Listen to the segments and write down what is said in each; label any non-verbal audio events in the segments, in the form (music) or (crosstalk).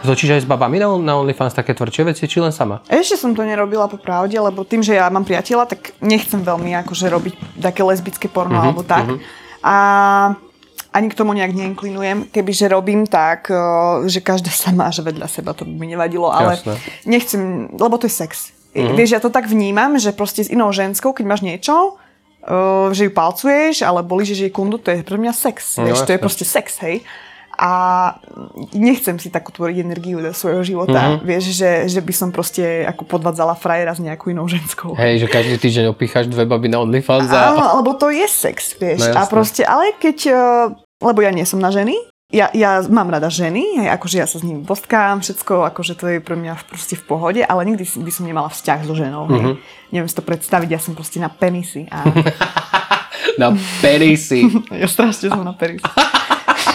Točíš aj s babami na, na OnlyFans také tvrdšie veci, či len sama? Ešte som to nerobila po pravde, lebo tým, že ja mám priateľa, tak nechcem veľmi akože robiť také lesbické porno Mhm, alebo tak. A ani k tomu nejak neinklinujem. Kebyže robím tak, že každá sama, že vedľa seba, to by mi nevadilo, ale Jasné. nechcem, lebo to je sex. Mhm. Vieš, ja to tak vnímam, že proste s inou ženskou, keď máš niečo, že ju palcuješ, alebo lížeš jej kundu, to je pre mňa sex. No, vieš, to je proste sex, hej. A nechcem si takú tvoriť energiu do svojho života. Mhm. Vieš, že, že by som proste ako podvádzala frajera s nejakou inou ženskou. Hej, že každý týždeň opíchaš dve baby na OnlyFans Áno, a... alebo to je sex, vieš. No, a proste, ale keď, eh, lebo ja nie som na ženy, ja, ja mám rada ženy, hej, akože ja sa s nimi postkám, všetko, akože to je pre mňa proste v pohode, ale nikdy by som nemala vzťah so ženou, hej. Mhm. Neviem si to predstaviť, ja som proste na penisy a (laughs) Na penisy. (laughs) ja strašne som na penisy. (laughs)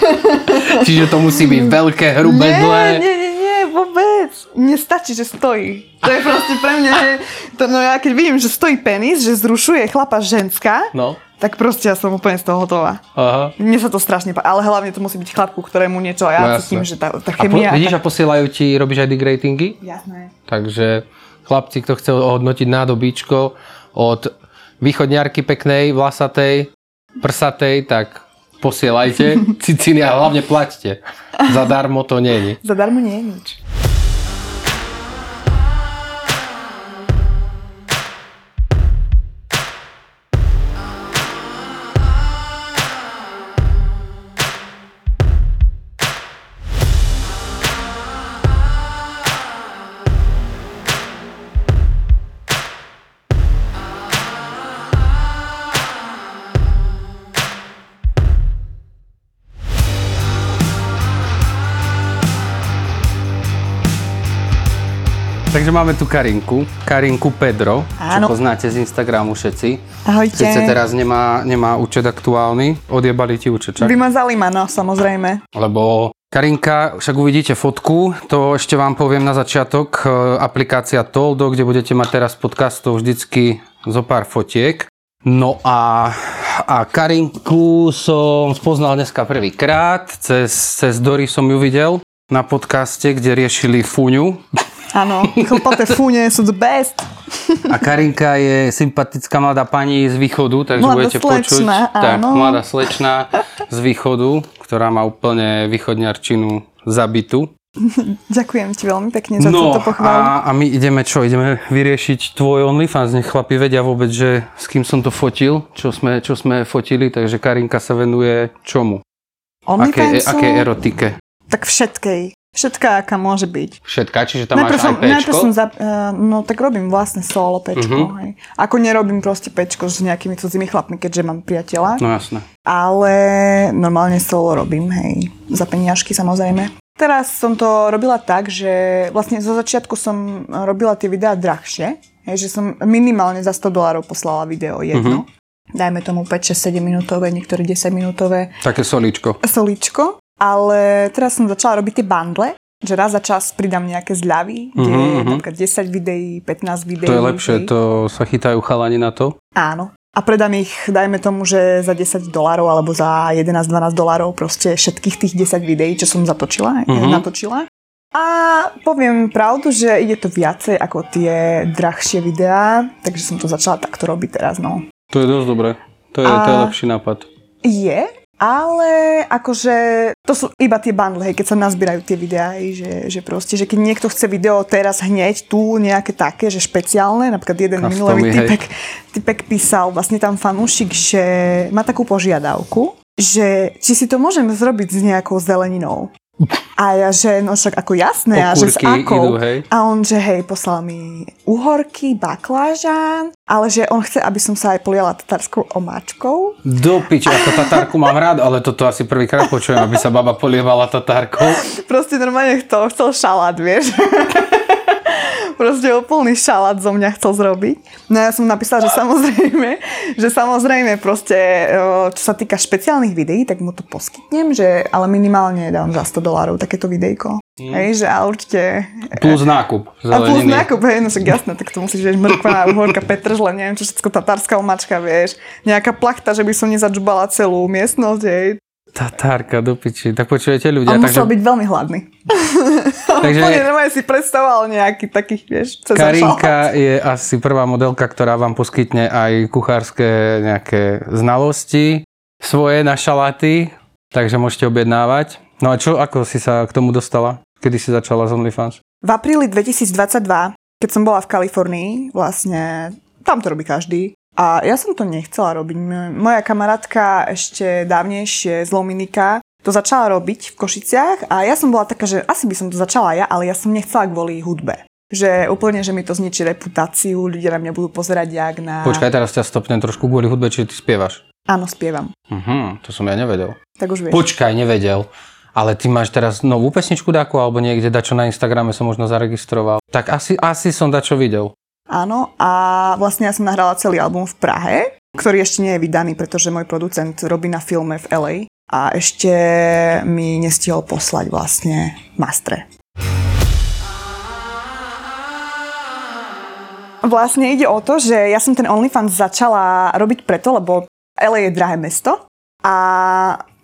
(laughs) Čiže to musí byť veľké, hrubé, nie, dlhé. nie, nie, nie, vôbec. Mne stačí, že stojí. To je proste pre mňa, hej, to, no ja keď vidím, že stojí penis, že zrušuje chlapa ženská, No, tak proste ja som úplne z toho hotová. aha. Mne sa to strašne páči, ale hlavne to musí byť chlapku, ktorému niečo a ja No, cítim, že tá, tá A po, chemia... vidíš, a tá... posielajú ti, robíš aj dig ratingy? Jasné. Takže chlapci, kto chce ohodnotiť nádobíčko od východňarky peknej, vlasatej, prsatej, tak posielajte ciciny a hlavne plaťte. Zadarmo to nie je. Zadarmo nie je nič. Takže máme tu Karinku, Karinku Pedro, Áno. čo poznáte z Instagramu všetci. Ahojte. Sice teraz nemá, nemá účet aktuálny, odjebali ti účet, čak? Vymazali ma, no, samozrejme. Lebo Karinka, však uvidíte fotku, to ešte vám poviem na začiatok, e, aplikácia Toldo, kde budete mať teraz podcastov vždycky zo pár fotiek. No a, a Karinku som spoznal dneska prvýkrát, cez, cez Dory som ju videl na podcaste, kde riešili Fúňu. Áno, chlpaté fúne sú the best. A Karinka je sympatická mladá pani z východu, takže Mladá budete počuť. slečna, Tak, áno. mladá slečna z východu, ktorá má úplne východňarčinu zabitú. Ďakujem ti veľmi pekne za No túto pochvalu. a, a my ideme čo? Ideme vyriešiť tvoj OnlyFans. Nech chlapi vedia vôbec, že s kým som to fotil, čo sme, čo sme fotili, takže Karinka sa venuje čomu? OnlyFansu? aké erotike? Tak všetkej. Všetká, aká môže byť. Všetka, čiže tam Najprv máš som, aj najprv pečko? som za, uh, no tak robím vlastne solo pečko, Mhm. hej. Ako nerobím proste pečko s nejakými cudzími chlapmi, keďže mám priateľa. No jasné. Ale normálne solo robím, hej. Za peniažky samozrejme. Teraz som to robila tak, že vlastne zo začiatku som robila tie videá drahšie. Hej, že som minimálne za 100 dolárov poslala video jedno. Dajme tomu 5, 6, 7 minútové, niektoré 10 minútové Také solíčko. solíčko. Ale teraz som začala robiť tie bundle, že raz za čas pridám nejaké zľavy, kde Mhm, je mhm. napríklad 10 videí, 15 videí. To je lepšie, hej. to sa chytajú chalani na to. Áno. A predám ich, dajme tomu, že za 10 dolárov alebo za 11-12 dolárov proste všetkých tých 10 videí, čo som zatočila, Mhm. mm-hmm. natočila. A poviem pravdu, že ide to viacej ako tie drahšie videá, takže som to začala takto robiť teraz, no. To je dosť dobré. To je, to je A- lepší nápad. Je, Ale akože to sú iba tie bundle, hej, keď sa nazbierajú tie videá, hej, že, že proste, že keď niekto chce video teraz hneď tu nejaké také, že špeciálne, napríklad jeden Customy, minulý typek, typek písal, vlastne tam fanúšik, že má takú požiadavku, že či si to môžem zrobiť s nejakou zeleninou. A ja, že no však ako jasné, a že s akou. idú, hej. A on, že hej, poslal mi uhorky, baklážan, ale že on chce, aby som sa aj poliala tatarskou omáčkou. Do piči, ako tatárku mám rád, ale toto asi prvýkrát počujem, aby sa baba polievala tatárkou. (laughs) Proste normálne to chcel šalát, vieš. (laughs) Proste úplný šalát zo mňa chcel zrobiť. No ja som napísala, že samozrejme, že samozrejme proste, e, čo sa týka špeciálnych videí, tak mu to poskytnem, že ale minimálne dám za 100 dolárov takéto videjko. Mm. Hej, že a určite... Plus nákup A plus zeleniny. nákup, hej, no však jasné, tak to musíš, vieš, mrkva, uhorka, petržle, neviem čo všetko, tatárska omačka, vieš, nejaká plachta, že by som nezadžubala celú miestnosť, hej. Tatárka do piči. Tak počujete A ľudia, musel takže byť veľmi hladný. (laughs) Takže- Úplne si predstavoval nejaký takých, vieš, Karinka je asi prvá modelka, ktorá vám poskytne aj kuchárske nejaké znalosti svoje na šalaty, takže môžete objednávať. No a čo, ako si sa k tomu dostala? Kedy si začala z OnlyFans? V apríli 2022, keď som bola v Kalifornii, vlastne tam to robí každý. A ja som to nechcela robiť. Moja kamarátka ešte dávnejšie z Lominika to začala robiť v Košiciach a ja som bola taká, že asi by som to začala ja, ale ja som nechcela kvôli hudbe. Že úplne, že mi to zničí reputáciu, ľudia na mňa budú pozerať jak na... Počkaj, teraz ťa stopnem trošku kvôli hudbe, či ty spievaš. Áno, spievam. Mhm, to som ja nevedel. Tak už vieš. Počkaj, nevedel. Ale ty máš teraz novú pesničku dáku, alebo niekde dačo na Instagrame som možno zaregistroval. Tak asi, asi som dačo videl. Áno, a vlastne ja som nahrala celý album v Prahe, ktorý ešte nie je vydaný, pretože môj producent robí na filme v LA a ešte mi nestihol poslať vlastne mastre. Vlastne ide o to, že ja som ten OnlyFans začala robiť preto, lebo LA je drahé mesto a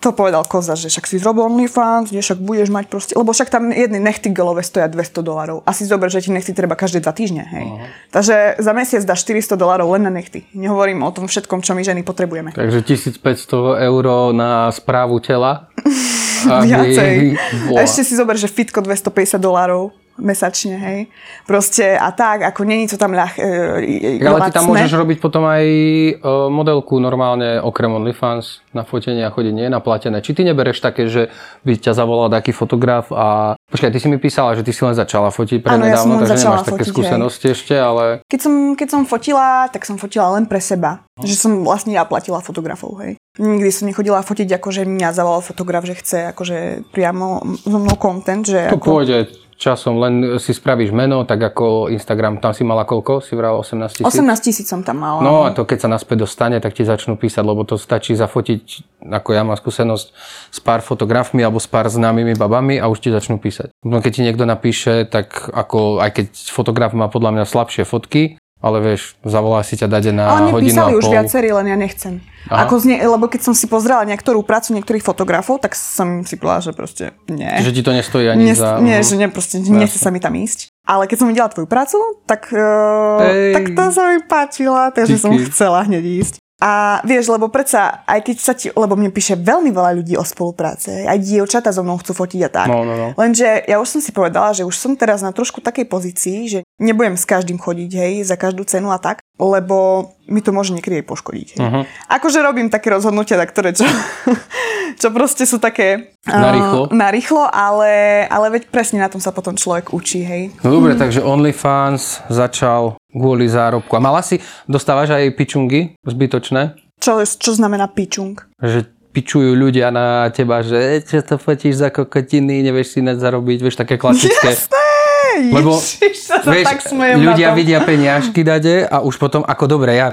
to povedal Koza, že však si zrobil OnlyFans, že však budeš mať proste, lebo však tam jedny nechty gelové stoja 200 dolarov. Asi zober, že ti nechty treba každé dva týždne, hej. Uh-huh. Takže za mesiac dáš 400 dolarov len na nechty. Nehovorím o tom všetkom, čo my ženy potrebujeme. Takže 1500 eur na správu tela. (laughs) Viacej. Boha. Ešte si zober, že fitko 250 dolárov mesačne, hej. Proste a tak, ako není to tam ľah, e, Ale ty tam môžeš robiť potom aj e, modelku normálne, okrem OnlyFans, na fotenie a chodenie, na platené. Či ty nebereš také, že by ťa zavolal taký fotograf a... Počkaj, ty si mi písala, že ty si len začala fotiť Áno, ja som prednedávno, len takže nemáš také fotiť, hej. skúsenosti ešte, ale... Keď som, keď som fotila, tak som fotila len pre seba. Že som vlastne ja platila fotografov, hej. Nikdy som nechodila fotiť, akože mňa zavolal fotograf, že chce akože priamo so mnou content, že To ako... pôjde časom, len si spravíš meno, tak ako Instagram, tam si mala koľko? Si vral 18 tisíc? 18 tisíc som tam mala. No a to keď sa naspäť dostane, tak ti začnú písať, lebo to stačí zafotiť, ako ja mám skúsenosť s pár fotografmi alebo s pár známymi babami a už ti začnú písať. No keď ti niekto napíše, tak ako, aj keď fotograf má podľa mňa slabšie fotky, ale vieš, zavolá si ťa dade na Ale hodinu písali a už pol. viacerí, len ja nechcem. Aha. Ako znie, lebo keď som si pozrela niektorú prácu niektorých fotografov, tak som si povedala, že proste nie. Čiže ti to nestojí ani nie, za... nie, Mhm. že ne, proste nechce sa mi tam ísť. Ale keď som videla tvoju prácu, tak, uh, Ej. tak to sa mi páčila, takže som Díky. chcela hneď ísť. A vieš, lebo predsa, aj keď sa ti, lebo mne píše veľmi veľa ľudí o spolupráce, aj dievčatá so mnou chcú fotiť a tak. No, no, no. Lenže ja už som si povedala, že už som teraz na trošku takej pozícii, že nebudem s každým chodiť, hej, za každú cenu a tak, lebo mi to môže niekedy aj poškodiť. Hej. Mhm. Akože robím také rozhodnutia, na ktoré čo, (laughs) čo proste sú také... Na eh, rýchlo, ale, ale veď presne na tom sa potom človek učí, hej. No dobre, takže OnlyFans začal kvôli zárobku. A mala si, dostávaš aj pičungy zbytočné? Čo, čo znamená pičung? že pičujú ľudia na teba, že "E, čo to fotíš za kokotiny, nevieš si net zarobiť, vieš, také klasické. Hej, Lebo, ježiš, sa vieš, tak ľudia vidia peniažky dade a už potom, ako dobre, ja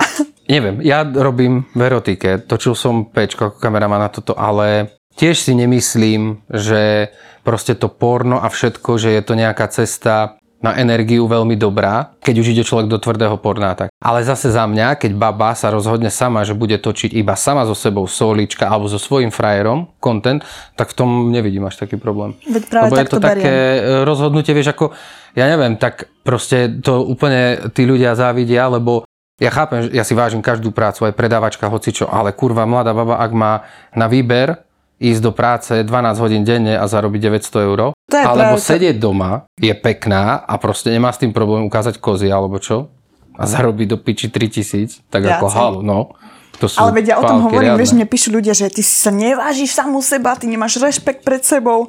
neviem, ja robím v erotike, točil som pečko ako kameraman na toto, ale tiež si nemyslím, že proste to porno a všetko, že je to nejaká cesta na energiu veľmi dobrá, keď už ide človek do tvrdého porná. Tak. Ale zase za mňa, keď baba sa rozhodne sama, že bude točiť iba sama so sebou solička alebo so svojím frajerom content, tak v tom nevidím až taký problém. Veď práve Lebo je tak to to beriem. také e, rozhodnutie, vieš, ako, ja neviem, tak proste to úplne tí ľudia závidia, lebo Ja chápem, že ja si vážim každú prácu, aj predávačka, hocičo, ale kurva, mladá baba, ak má na výber ísť do práce 12 hodín denne a zarobiť 900 eur, alebo práve- sedieť doma, je pekná a proste nemá s tým problém ukázať kozy alebo čo a zarobiť do piči 3000, tak ako Viacej. halu, no. To sú Ale veď ja o tom hovorím, riadne. vieš, mne píšu ľudia, že ty si sa nevážiš samú seba, ty nemáš rešpekt pred sebou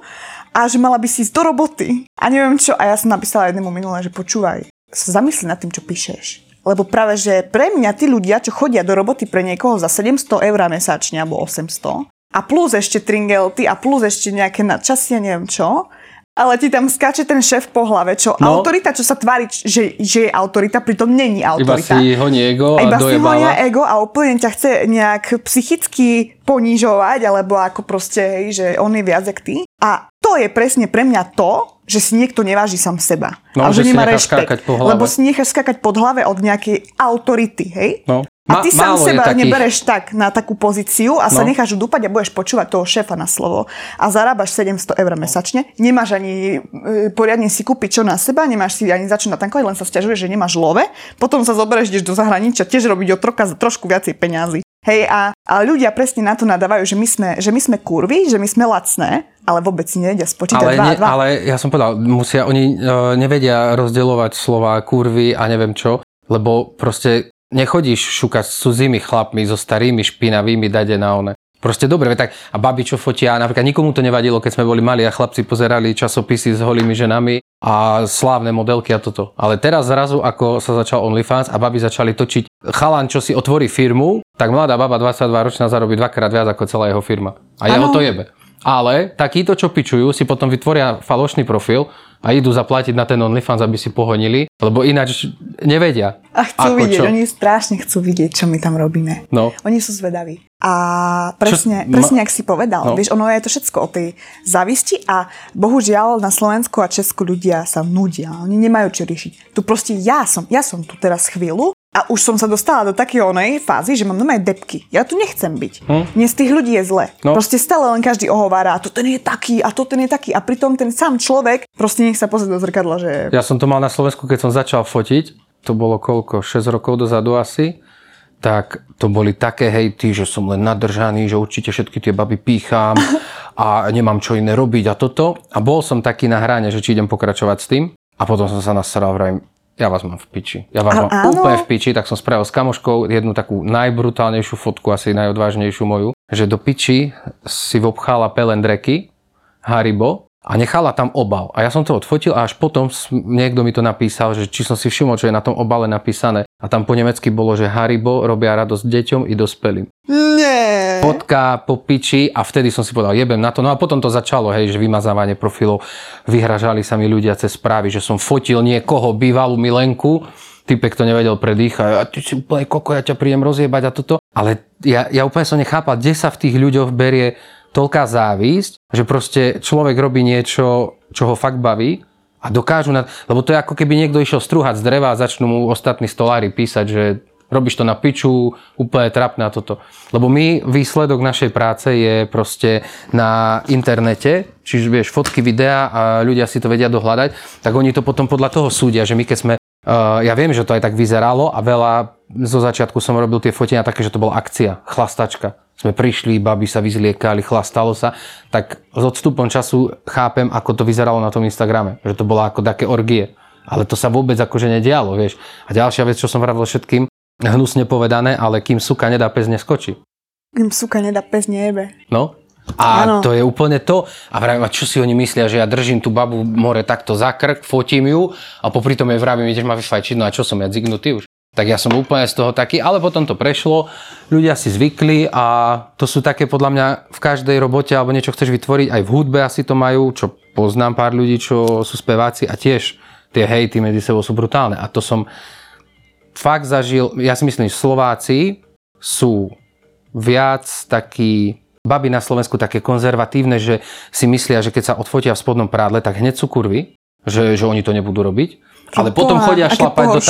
a že mala by si ísť do roboty. A neviem čo. A ja som napísala jednému minulé, že počúvaj, sa zamysli nad tým, čo píšeš. Lebo práve, že pre mňa tí ľudia, čo chodia do roboty pre niekoho za 700 eur mesačne alebo 800 a plus ešte tringelty a plus ešte nejaké nadčasie, neviem čo, ale ti tam skáče ten šéf po hlave, čo No. autorita, čo sa tvári, že, že je autorita, pritom není Iba autorita. si honí ego A iba si honia ego a úplne ťa chce nejak psychicky ponižovať, alebo ako proste, hej, že on je viac jak ty. A to je presne pre mňa to, že si niekto neváži sám seba. No, a že si nemá rešpekt. skákať po hlave. Lebo si necháš skákať pod hlave od nejakej autority, hej? No. A ty Ma- sám seba takých- nebereš tak na takú pozíciu a sa No. necháš dúpať a budeš počúvať toho šéfa na slovo a zarábaš 700 eur mesačne, nemáš ani e, poriadne si kúpiť čo na seba, nemáš si ani za čo natankovať, len sa stiažuješ, že nemáš love, potom sa zoberieš, ideš do zahraničia, tiež robiť otroka za trošku viacej peňazí. Hej, a, a ľudia presne na to nadávajú, že my sme, že my sme kurvy, že my sme lacné, ale vôbec si nevedia spočítať Ale, dva, ne, dva. ale ja som povedal, musia, oni uh, nevedia rozdeľovať slova kurvy a neviem čo, lebo proste nechodíš šukať s cudzími chlapmi, so starými špinavými dade na one. Proste dobre, tak a babi, čo fotia, napríklad nikomu to nevadilo, keď sme boli mali a chlapci pozerali časopisy s holými ženami a slávne modelky a toto. Ale teraz zrazu, ako sa začal OnlyFans a babi začali točiť chalan, čo si otvorí firmu, tak mladá baba 22 ročná zarobí dvakrát viac ako celá jeho firma. A jeho Áno. to jebe. Ale takíto, čo pičujú, si potom vytvoria falošný profil a idú zaplatiť na ten OnlyFans, aby si pohonili, lebo ináč nevedia. A chcú ako vidieť, čo. oni strašne chcú vidieť, čo my tam robíme. No. Oni sú zvedaví. A presne, Čo- presne ma- jak si povedal, No. vieš, ono je to všetko o tej závisti a bohužiaľ na Slovensku a Česku ľudia sa nudia. Oni nemajú čo riešiť. Tu proste ja som, ja som tu teraz chvíľu a už som sa dostala do takej onej fázy, že mám normálne depky. Ja tu nechcem byť. Hm? Mne z tých ľudí je zle. No. Proste stále len každý ohovára, a to ten je taký, a to ten je taký. A pritom ten sám človek proste nech sa pozrie do zrkadla, že Ja som to mal na Slovensku, keď som začal fotiť, to bolo koľko, 6 rokov dozadu asi, tak to boli také hejty, že som len nadržaný, že určite všetky tie baby pícham (laughs) a nemám čo iné robiť a toto. A bol som taký na hrane, že či idem pokračovať s tým. A potom som sa nasral, vravím, ja vás mám v piči. Ja vás A- mám áno. úplne v piči, tak som spravil s kamoškou jednu takú najbrutálnejšiu fotku, asi najodvážnejšiu moju, že do piči si vobchala pelendreky, Haribo a nechala tam obal. A ja som to odfotil a až potom niekto mi to napísal, že či som si všimol, čo je na tom obale napísané. A tam po nemecky bolo, že Haribo robia radosť deťom i dospelým. nie. Fotka po piči a vtedy som si povedal, jebem na to. No a potom to začalo, hej, že vymazávanie profilov. Vyhražali sa mi ľudia cez správy, že som fotil niekoho, bývalú milenku. Typek to nevedel predýchať. A ty si úplne koko, ja ťa prídem rozjebať a toto. Ale ja, ja úplne som nechápal, kde sa v tých ľuďoch berie toľká závisť, že proste človek robí niečo, čo ho fakt baví a dokážu na... Lebo to je ako keby niekto išiel strúhať z dreva a začnú mu ostatní stolári písať, že robíš to na piču, úplne trapné a toto. Lebo my, výsledok našej práce je proste na internete, čiže vieš, fotky, videa a ľudia si to vedia dohľadať, tak oni to potom podľa toho súdia, že my keď sme Uh, ja viem, že to aj tak vyzeralo a veľa zo začiatku som robil tie fotenia také, že to bola akcia, chlastačka. Sme prišli, baby sa vyzliekali, chlastalo sa. Tak s odstupom času chápem, ako to vyzeralo na tom Instagrame. Že to bolo ako také orgie. Ale to sa vôbec akože nedialo, vieš. A ďalšia vec, čo som vravil všetkým, hnusne povedané, ale kým suka nedá, pes neskočí. Im suka nedá pes nejebe. No. A Áno. to je úplne to. A vravím, a čo si oni myslia, že ja držím tú babu more takto za krk, fotím ju a popri tom jej vravím, ideš ma vyfajčiť, no a čo som ja zignutý už. Tak ja som úplne z toho taký, ale potom to prešlo, ľudia si zvykli a to sú také podľa mňa v každej robote alebo niečo chceš vytvoriť, aj v hudbe asi to majú, čo poznám pár ľudí, čo sú speváci a tiež tie hejty medzi sebou sú brutálne. A to som fakt zažil, ja si myslím, že Slováci sú viac takí baby na Slovensku také konzervatívne, že si myslia, že keď sa odfotia v spodnom prádle, tak hneď sú kurvy, že, že oni to nebudú robiť. Ale potom boha, chodia, šlapať do,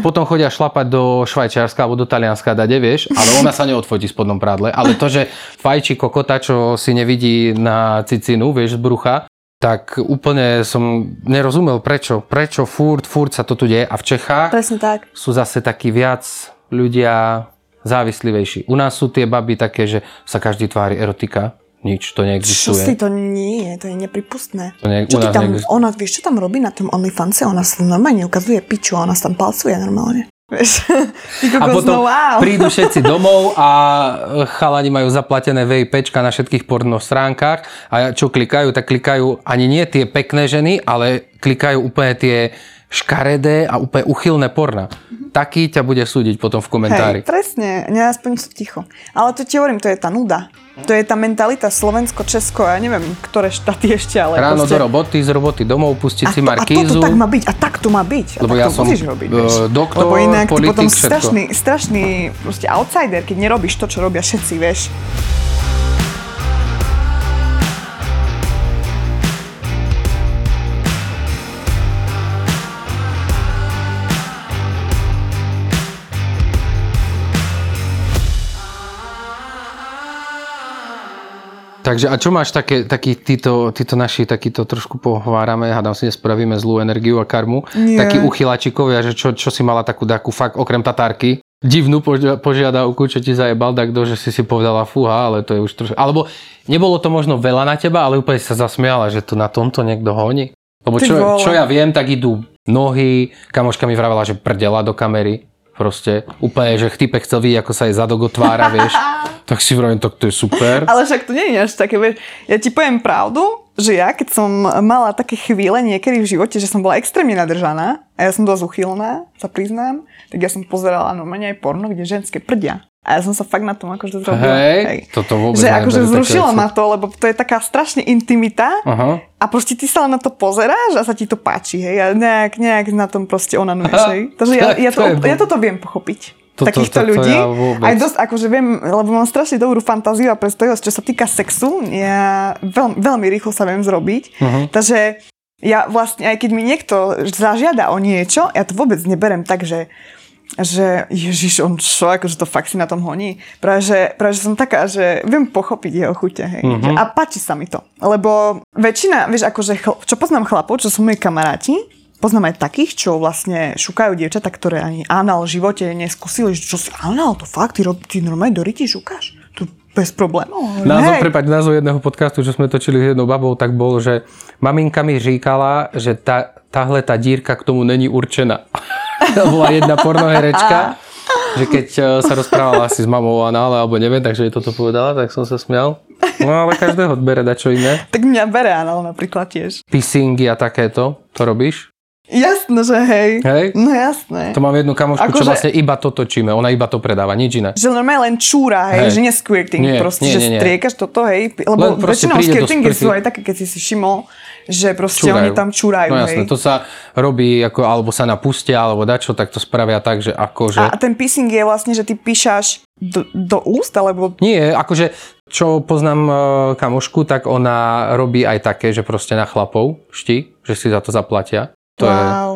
potom chodia šlapať do Švajčiarska alebo do Talianska, dade, vieš, ale ona sa neodfotí v spodnom prádle. Ale to, že fajči kokota, čo si nevidí na cicinu, vieš, z brucha, tak úplne som nerozumel prečo. Prečo furt, furt sa to tu deje. A v Čechách Presne tak. sú zase takí viac ľudia závislivejší. U nás sú tie baby také, že sa každý tvári erotika. Nič, to Čo neexistuje. si to nie, to je nepripustné. To nie- čo ty tam, neexistuje. ona, vieš, čo tam robí na tom OnlyFanse? Ona sa normálne ukazuje piču a ona sa tam palcuje normálne. Vieš, A kokos, potom no wow. prídu (laughs) všetci domov a chalani majú zaplatené VIPčka na všetkých porno stránkach a čo klikajú, tak klikajú ani nie tie pekné ženy, ale klikajú úplne tie škaredé a úplne uchylné porna. Taký ťa bude súdiť potom v komentári. Hej, presne, ne, aspoň sú ticho. Ale to ti hovorím, to je tá nuda. To je tá mentalita Slovensko, Česko, ja neviem, ktoré štáty ešte, ale Ráno proste... do roboty, z roboty domov, pustiť a, si to, a Markízu. toto tak má byť, a tak to má byť. A Lebo tak ja to som, musíš robiť, e, vieš. doktor, Lebo inak ty politik, potom všetko. strašný, strašný proste outsider, keď nerobíš to, čo robia všetci, vieš. Takže a čo máš také, taký, títo, títo naši, takýto trošku pohovárame, hádam si nespravíme zlú energiu a karmu, Nie. takí uchylačikovia, že čo, čo si mala takú takú fakt, okrem tatárky, divnú požia- požiadavku, čo ti zajebal, tak že si si povedala fúha, ale to je už trošku... Alebo nebolo to možno veľa na teba, ale úplne si sa zasmiala, že tu na tomto niekto honí. Lebo čo, čo ja viem, tak idú nohy, kamoška mi vravela, že prdela do kamery. Proste úplne, že chtypek chcel vidieť, ako sa jej zadok otvára, (laughs) vieš. tak si vravím, tak to je super. Ale však to nie je až také, vieš. Ja ti poviem pravdu, že ja, keď som mala také chvíle niekedy v živote, že som bola extrémne nadržaná a ja som dosť uchylná, sa priznám, tak ja som pozerala normálne aj porno, kde ženské prdia. A ja som sa fakt na tom akože zrobila. Hej, toto vôbec Že akože veci. ma to, lebo to je taká strašne intimita Aha. a proste ty sa na to pozeráš a sa ti to páči, hej, a nejak, nejak na tom proste onanuješ, Aha. hej. Takže ja, (laughs) ja, To ja toto viem pochopiť. Toto- takýchto toto ľudí. ja vôbec. aj dosť, akože viem, lebo mám strašne dobrú fantáziu a predstavivosť, čo sa týka sexu, ja veľ, veľmi rýchlo sa viem zrobiť. Mhm. Takže ja vlastne, aj keď mi niekto zažiada o niečo, ja to vôbec neberem tak, že že Ježiš, on čo, akože to fakt si na tom honí. Práve že, práve, že som taká, že viem pochopiť jeho chute, hej. Mhm. Mm-hmm. A páči sa mi to. Lebo väčšina, vieš, akože, chl- čo poznám chlapov, čo sú moji kamaráti, poznám aj takých, čo vlastne šukajú dievčatá, ktoré ani anal v živote neskúsili, že čo si anal, to fakt, ty, rob, ty normálne do ryti šukáš. Tu bez problémov. Názov, prepáč, názov jedného podcastu, čo sme točili s jednou babou, tak bol, že maminka mi říkala, že tá, táhle tá dírka k tomu není určená. (laughs) bola jedna pornoherečka, že keď e, sa rozprávala asi s mamou o anále, alebo neviem, takže jej toto povedala, tak som sa smial. No ale každého bere dačo iné. Tak mňa bere anal napríklad tiež. Pissingy a takéto, to robíš? Jasné, že hej. Hej? No jasné. To mám jednu kamošku, čo Akože- vlastne iba to točíme, ona iba to predáva, nič iné. Že normálne len čúra, hej, Hej. že nie squirting, Nie, proste, nie, že nie, nie. striekaš toto, hej, lebo väčšinou sprchy. sú aj také, keď si si všimol, že proste Čúrajú. oni tam čúrajú, No jasné, hej. to sa robí, ako, alebo sa napustia, alebo dačo, tak to spravia tak, že akože... A ten pissing je vlastne, že ty píšaš do, do úst, alebo... Nie, akože čo poznám e, kamošku, tak ona robí aj také, že proste na chlapov ští, že si za to zaplatia. To je, wow.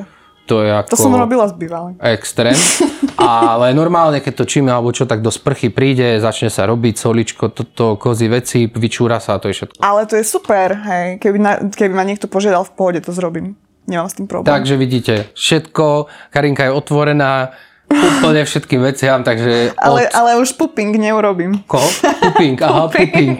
To je ako To som robila s bývalým. extrém. (laughs) Ale normálne, keď točíme alebo čo, tak do sprchy príde, začne sa robiť soličko, toto, kozy veci, vyčúra sa a to je všetko. Ale to je super, hej. Keby, na, keby ma niekto požiadal v pohode, to zrobím. Nemám s tým problém. Takže vidíte, všetko, Karinka je otvorená úplne všetkým veciam, takže ale, od... ale už puping neurobím. Koho? Puping, aha, (laughs) puping.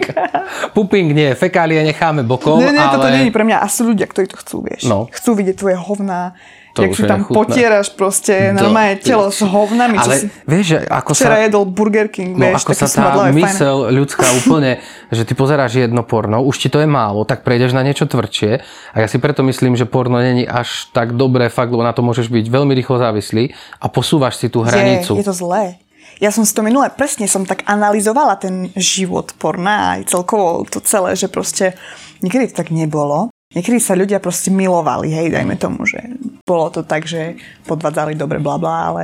Puping nie, fekálie necháme bokom, Nie, nie, ale... toto nie je pre mňa. A sú ľudia, ktorí to chcú, vieš. No. Chcú vidieť tvoje hovná. To jak si tam nechutné. potieraš proste Do normálne telo s hovnami. Ale si vieš, že ako včera sa... jedol Burger King, No vieš, ako sa tá smradlavé, fajn. mysel ľudská (laughs) úplne, že ty pozeráš jedno porno, už ti to je málo, tak prejdeš na niečo tvrdšie a ja si preto myslím, že porno není až tak dobré fakt, lebo na to môžeš byť veľmi rýchlo závislý a posúvaš si tú hranicu. Je, je to zlé. Ja som si to minule, presne som tak analyzovala ten život porna aj celkovo to celé, že proste niekedy to tak nebolo. Niekedy sa ľudia proste milovali, hej, dajme tomu, že bolo to tak, že podvádzali dobre, bla bla, ale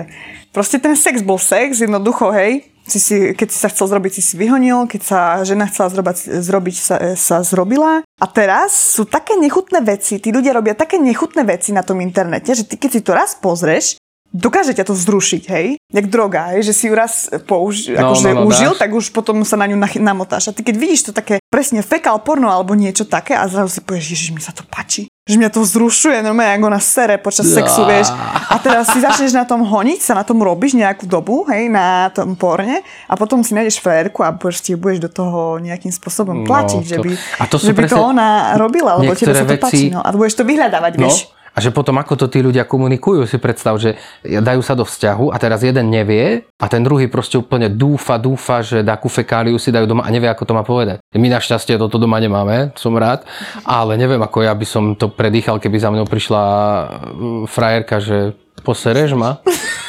proste ten sex bol sex, jednoducho, hej, si si, keď si sa chcel zrobiť, si si vyhonil, keď sa žena chcela zrobať, zrobiť, sa, sa zrobila. A teraz sú také nechutné veci, tí ľudia robia také nechutné veci na tom internete, že ty keď si to raz pozrieš, dokáže ťa to vzrušiť, hej? Jak droga, hej? Že si ju raz použ- No, akože no, no, užil, dáš. tak už potom sa na ňu nach- namotáš. A ty keď vidíš to také presne fekal porno alebo niečo také a zrazu si povieš, ježiš, mi sa to páči. Že mňa to vzrušuje, normálne ako na sere počas sexu, vieš. A teraz si začneš na tom honiť, sa na tom robíš nejakú dobu, hej, na tom porne a potom si nájdeš frérku a proste budeš do toho nejakým spôsobom No, tlačiť, že to- by, a to že by to presne ona robila, lebo tebe sa to niektoré páči. veci- No. A budeš to vyhľadávať, No, vieš. A že potom ako to tí ľudia komunikujú, si predstav, že dajú sa do vzťahu a teraz jeden nevie a ten druhý proste úplne dúfa, dúfa, že takú fekáliu si dajú doma a nevie, ako to má povedať. My našťastie toto doma nemáme, som rád, ale neviem, ako ja by som to predýchal, keby za mnou prišla mm, frajerka, že posereš ma?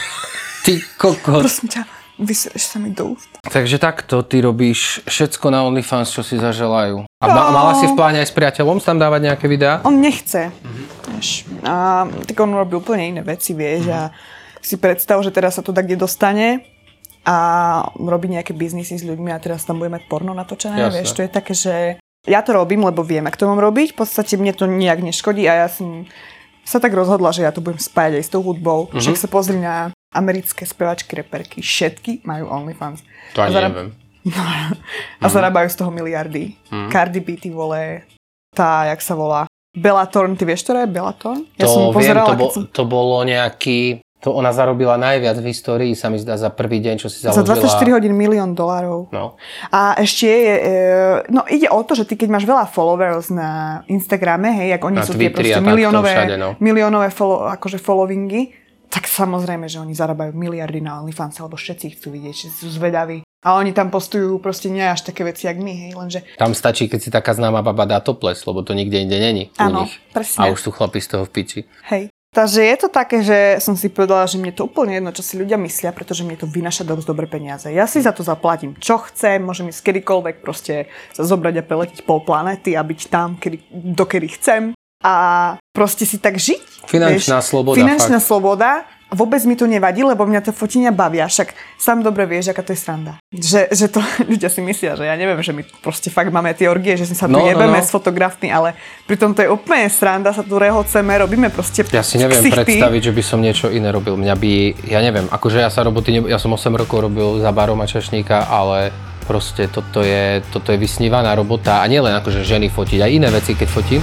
(laughs) Ty kokos. Prosím ťa, vysereš sa mi do úst. Takže takto ty robíš všetko na OnlyFans, čo si zaželajú. A ma- mala si v pláne aj s priateľom tam dávať nejaké videá? On nechce. Vieš. A tak on robí úplne iné veci, vieš. A si predstav, že teraz sa to tak kde dostane a robí nejaké biznisy s ľuďmi a teraz tam bude mať porno natočené. Jasné. Vieš, to je také, že ja to robím, lebo viem, ak to mám robiť. V podstate mne to nejak neškodí a ja som sa tak rozhodla, že ja to budem spájať aj s tou hudbou. Mhm. Však sa pozri na americké spevačky, reperky. Všetky majú OnlyFans. To ani A neviem. A zarábajú z toho miliardy. Cardi B, ty vole, tá, jak sa volá. Bellatorn, ty vieš, ktorá je Bellatorn? Ja to som viem, pozerala, to, keď bo, som... to bolo nejaký... To ona zarobila najviac v histórii, sa mi zdá, za prvý deň, čo si Za založila. 24 hodín milión dolárov. No. A ešte je, e, no ide o to, že ty keď máš veľa followers na Instagrame, hej, jak oni Na sú tie Twitteri proste a takto miliónové, všade, no. miliónové follow, akože followingy, tak samozrejme, že oni zarábajú miliardy na OnlyFans, lebo všetci chcú vidieť, že sú zvedaví. A oni tam postujú proste nie až také veci, jak my, hej, lenže Tam stačí, keď si taká známa baba dá toples, lebo to nikde inde není Áno, presne. A už sú chlapi z toho v piči. Hej. Takže je to také, že som si povedala, že mne to úplne jedno, čo si ľudia myslia, pretože mne to vynaša dosť dobré peniaze. Ja si za to zaplatím, čo chcem, môžem ísť kedykoľvek, proste sa zobrať a preletiť pol planety a byť tam, kedy, dokedy chcem. A proste si tak žiť. Finančná sloboda, Finančná sloboda. A vôbec mi to nevadí, lebo mňa to fotenia bavia. Však sám dobre vieš, aká to je sranda. Že, že to (laughs) ľudia si myslia, že ja neviem, že my proste fakt máme tie orgie, že si sa tu No, no, jebeme no. s fotografmi, ale pritom to je úplne sranda, sa tu rehoceme, robíme proste Ja si neviem ksichty. predstaviť, že by som niečo iné robil. Mňa by, ja neviem, akože ja sa roboty, ne, ja som 8 rokov robil za barom a čašníka, ale proste toto je, toto je vysnívaná robota a nielen akože ženy fotiť, aj iné veci, keď fotím.